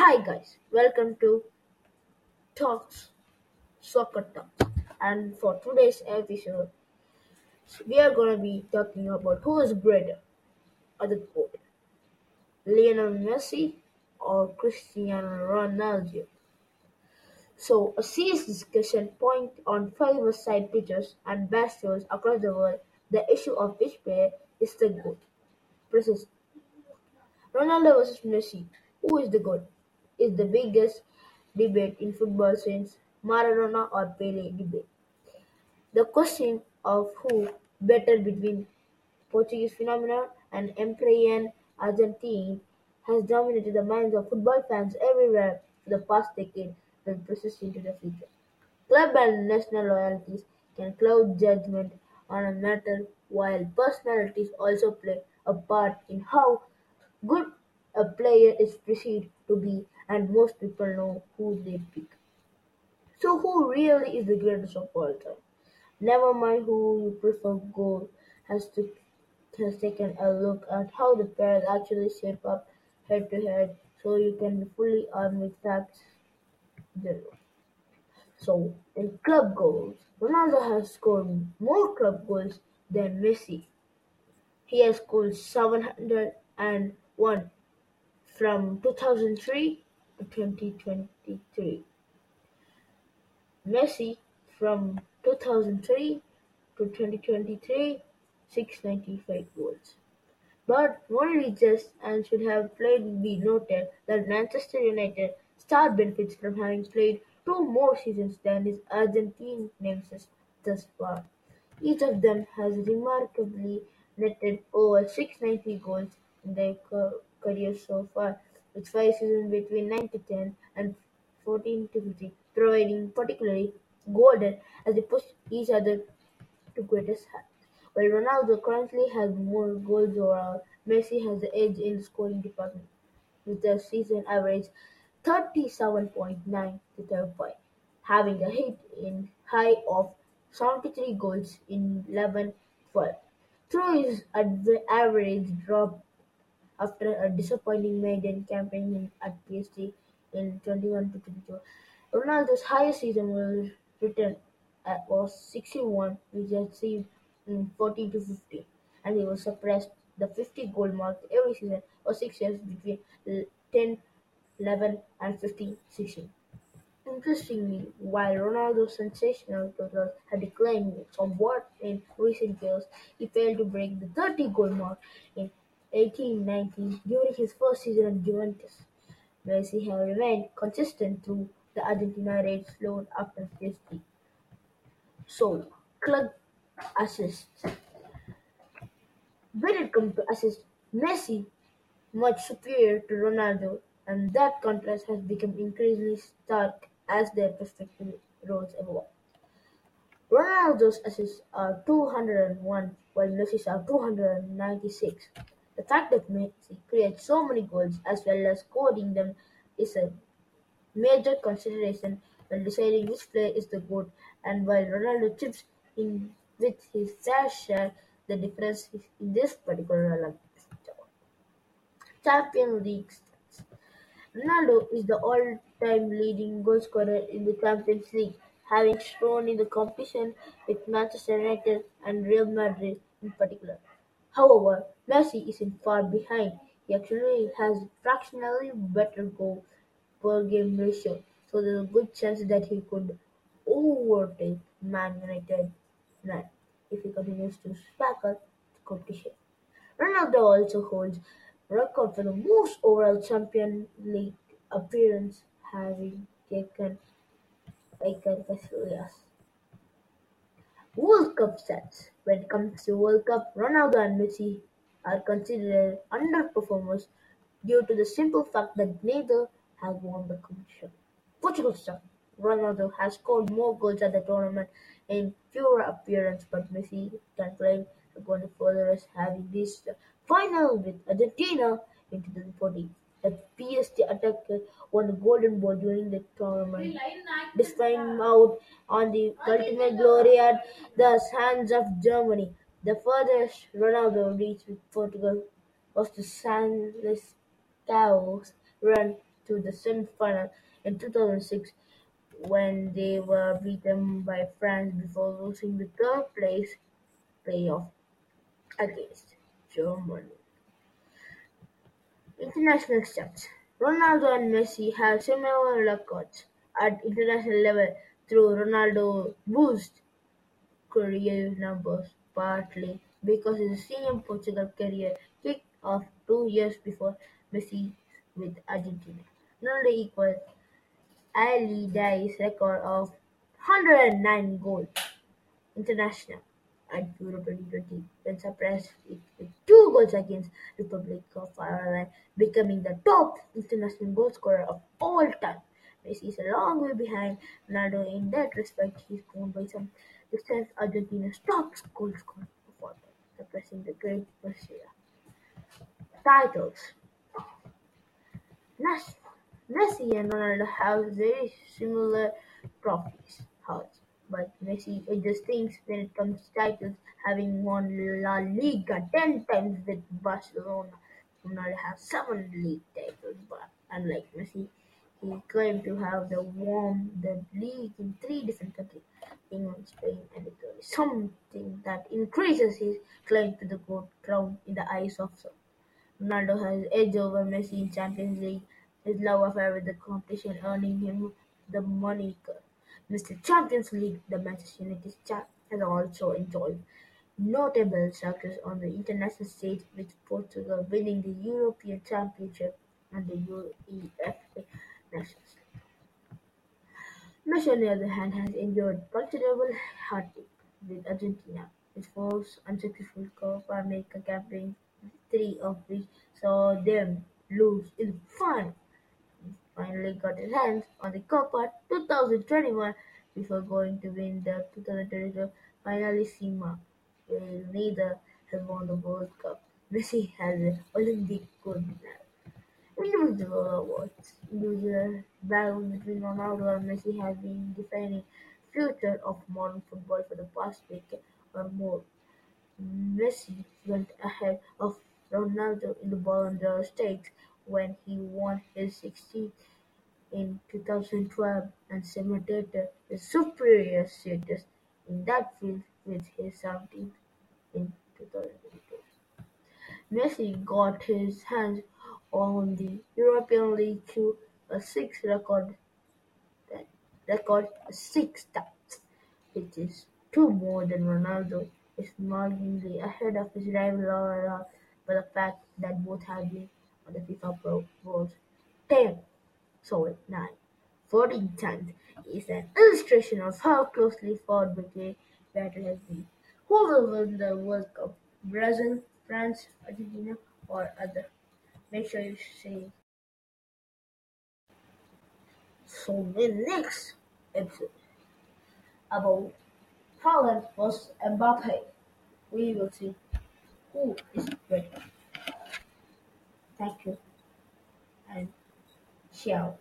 Hi guys, welcome to Talks Soccer Talks. And for today's episode, we are gonna be talking about who is greater at the court, Lionel Messi or Cristiano Ronaldo. So, a serious discussion point on famous side pitches and bastions across the world. The issue of which player is the GOAT. Precis- Ronaldo versus Messi. Who is the GOAT? Is the biggest debate in football since Maradona or Pele debate. The question of who better between Portuguese phenomenon and Empyrean Argentine has dominated the minds of football fans everywhere for the past decade and persists into the future. Club and national loyalties can cloud judgment on a matter while personalities also play a part in how good a player is perceived to be and most people know who they pick. So who really is the greatest of all time? Never mind who you prefer goal has to has taken a look at how the pairs actually shape up head to head so you can be fully armed with facts. So in club goals, Ronaldo has scored more club goals than Messi. He has scored seven hundred and one from two thousand three to twenty twenty three. Messi from two thousand three to twenty twenty three, six ninety five goals. But only just and should have played be noted that Manchester United star benefits from having played two more seasons than his Argentine nemesis thus far. Each of them has remarkably netted over six ninety goals in their co- careers so far, with five seasons between 9 to 10 and 14 to 15, providing particularly golden as they push each other to greatest heights. While Ronaldo currently has more goals overall, Messi has the edge in the scoring department, with a season average thirty-seven point nine to thirty-five, having a hit in high of seventy-three goals in 11-12. Through his average drop after a disappointing maiden campaign at PSG in 21-22, Ronaldo's highest season at was 61, which achieved in 14 to 15, and he was suppressed the 50 goal mark every season for six years between 10, 11, and 15 season. Interestingly, while Ronaldo's sensational totals had declined somewhat in recent years, he failed to break the 30 goal mark in 18-19 during his first season at Juventus. Messi have remained consistent through the Argentina raid slowed after PSG. So, club assists. When it comes to assists, Messi much superior to Ronaldo, and that contrast has become increasingly stark as their respective roles evolve. Ronaldo's assists are two hundred and one, while Messi's are two hundred and ninety-six. The fact that Messi creates so many goals as well as scoring them is a major consideration when deciding which player is the GOAT, and while Ronaldo chips in with his fair share, the difference is in this particular. Champions League stats. Ronaldo is the all-time leading goalscorer in the Champions League, having shown in the competition with Manchester United and Real Madrid in particular. However, Messi isn't far behind; he actually has fractionally better goal per game ratio, so there's a good chance that he could overtake Man United if he continues to spackle the competition. Ronaldo also holds record for the most overall Champions League appearance, having taken Iker Casillas. World Cup stats: When it comes to World Cup, Ronaldo and Messi are considered underperformers due to the simple fact that neither have won the competition. Portugal star Ronaldo has scored more goals at the tournament in fewer appearances, but Messi can claim to go the furthest, having reached the final with Argentina in 2014. The PSG attacker won the Golden Ball during the tournament, displaying out on the ultimate glory at the hands of Germany. The furthest Ronaldo reached with Portugal was the San Caos run to the semi-final in two thousand six when they were beaten by France before losing the third-place playoff against Germany. International stats: Ronaldo and Messi have similar records at international level though Ronaldo boosted career numbers, partly because his senior Portugal career kicked off two years before Messi's with Argentina. Ronaldo equalled Ali Daei's record of one hundred and nine goals international at Euro twenty-twenty, when surpassed it with two goals against Republic of Ireland, becoming the top international goalscorer of all time. Messi is a long way behind Ronaldo in that respect. He is known by some distance Argentina's top goalscorer of all time, surpassing the great Maradona. Titles Messi and Ronaldo have very similar trophies, but Messi things when it comes to titles, having won La Liga ten times with Barcelona. Ronaldo has seven league titles, but unlike Messi, he claimed to have the won the league in three different countries, England, Spain, and Italy, something that increases his claim to the gold crown in the eyes of some. Ronaldo has edged over Messi in Champions League, his love affair with the competition earning him the moniker "Mr. Champions League". The Manchester United star has also enjoyed notable success on the international stage, with Portugal winning the European Championship and the UEFA. Messi, on the other hand, has endured considerable hardship with Argentina, his four unsuccessful Copa America campaigns, three of which saw them lose in the final. He finally got his hands on the Copa two thousand twenty-one before going to win the two thousand twenty-two Finalissima, while neither have won the World Cup. Messi has an Olympic gold medal. Individual awards: Individual battle between Ronaldo and Messi has been defining future of modern football for the past decade or more. Messi went ahead of Ronaldo in the Ballon d'Or stakes when he won his sixteenth in two thousand twelve and cemented his superior status in that field with his seventeenth in two thousand twenty-two. Messi got his hands on the European League through a six record record six times, which is two more than Ronaldo, is marginally ahead of his rival Ronaldo by the fact that both have been on the FIFA Pro Bowls ten, sorry nine, fourteen times is an illustration of how closely fought the battle has been. Who will win the World Cup? Brazil, France, Argentina, or other? Make sure you say so the next episode about Haaland vs Mbappe. We will see who is better. Thank you and ciao.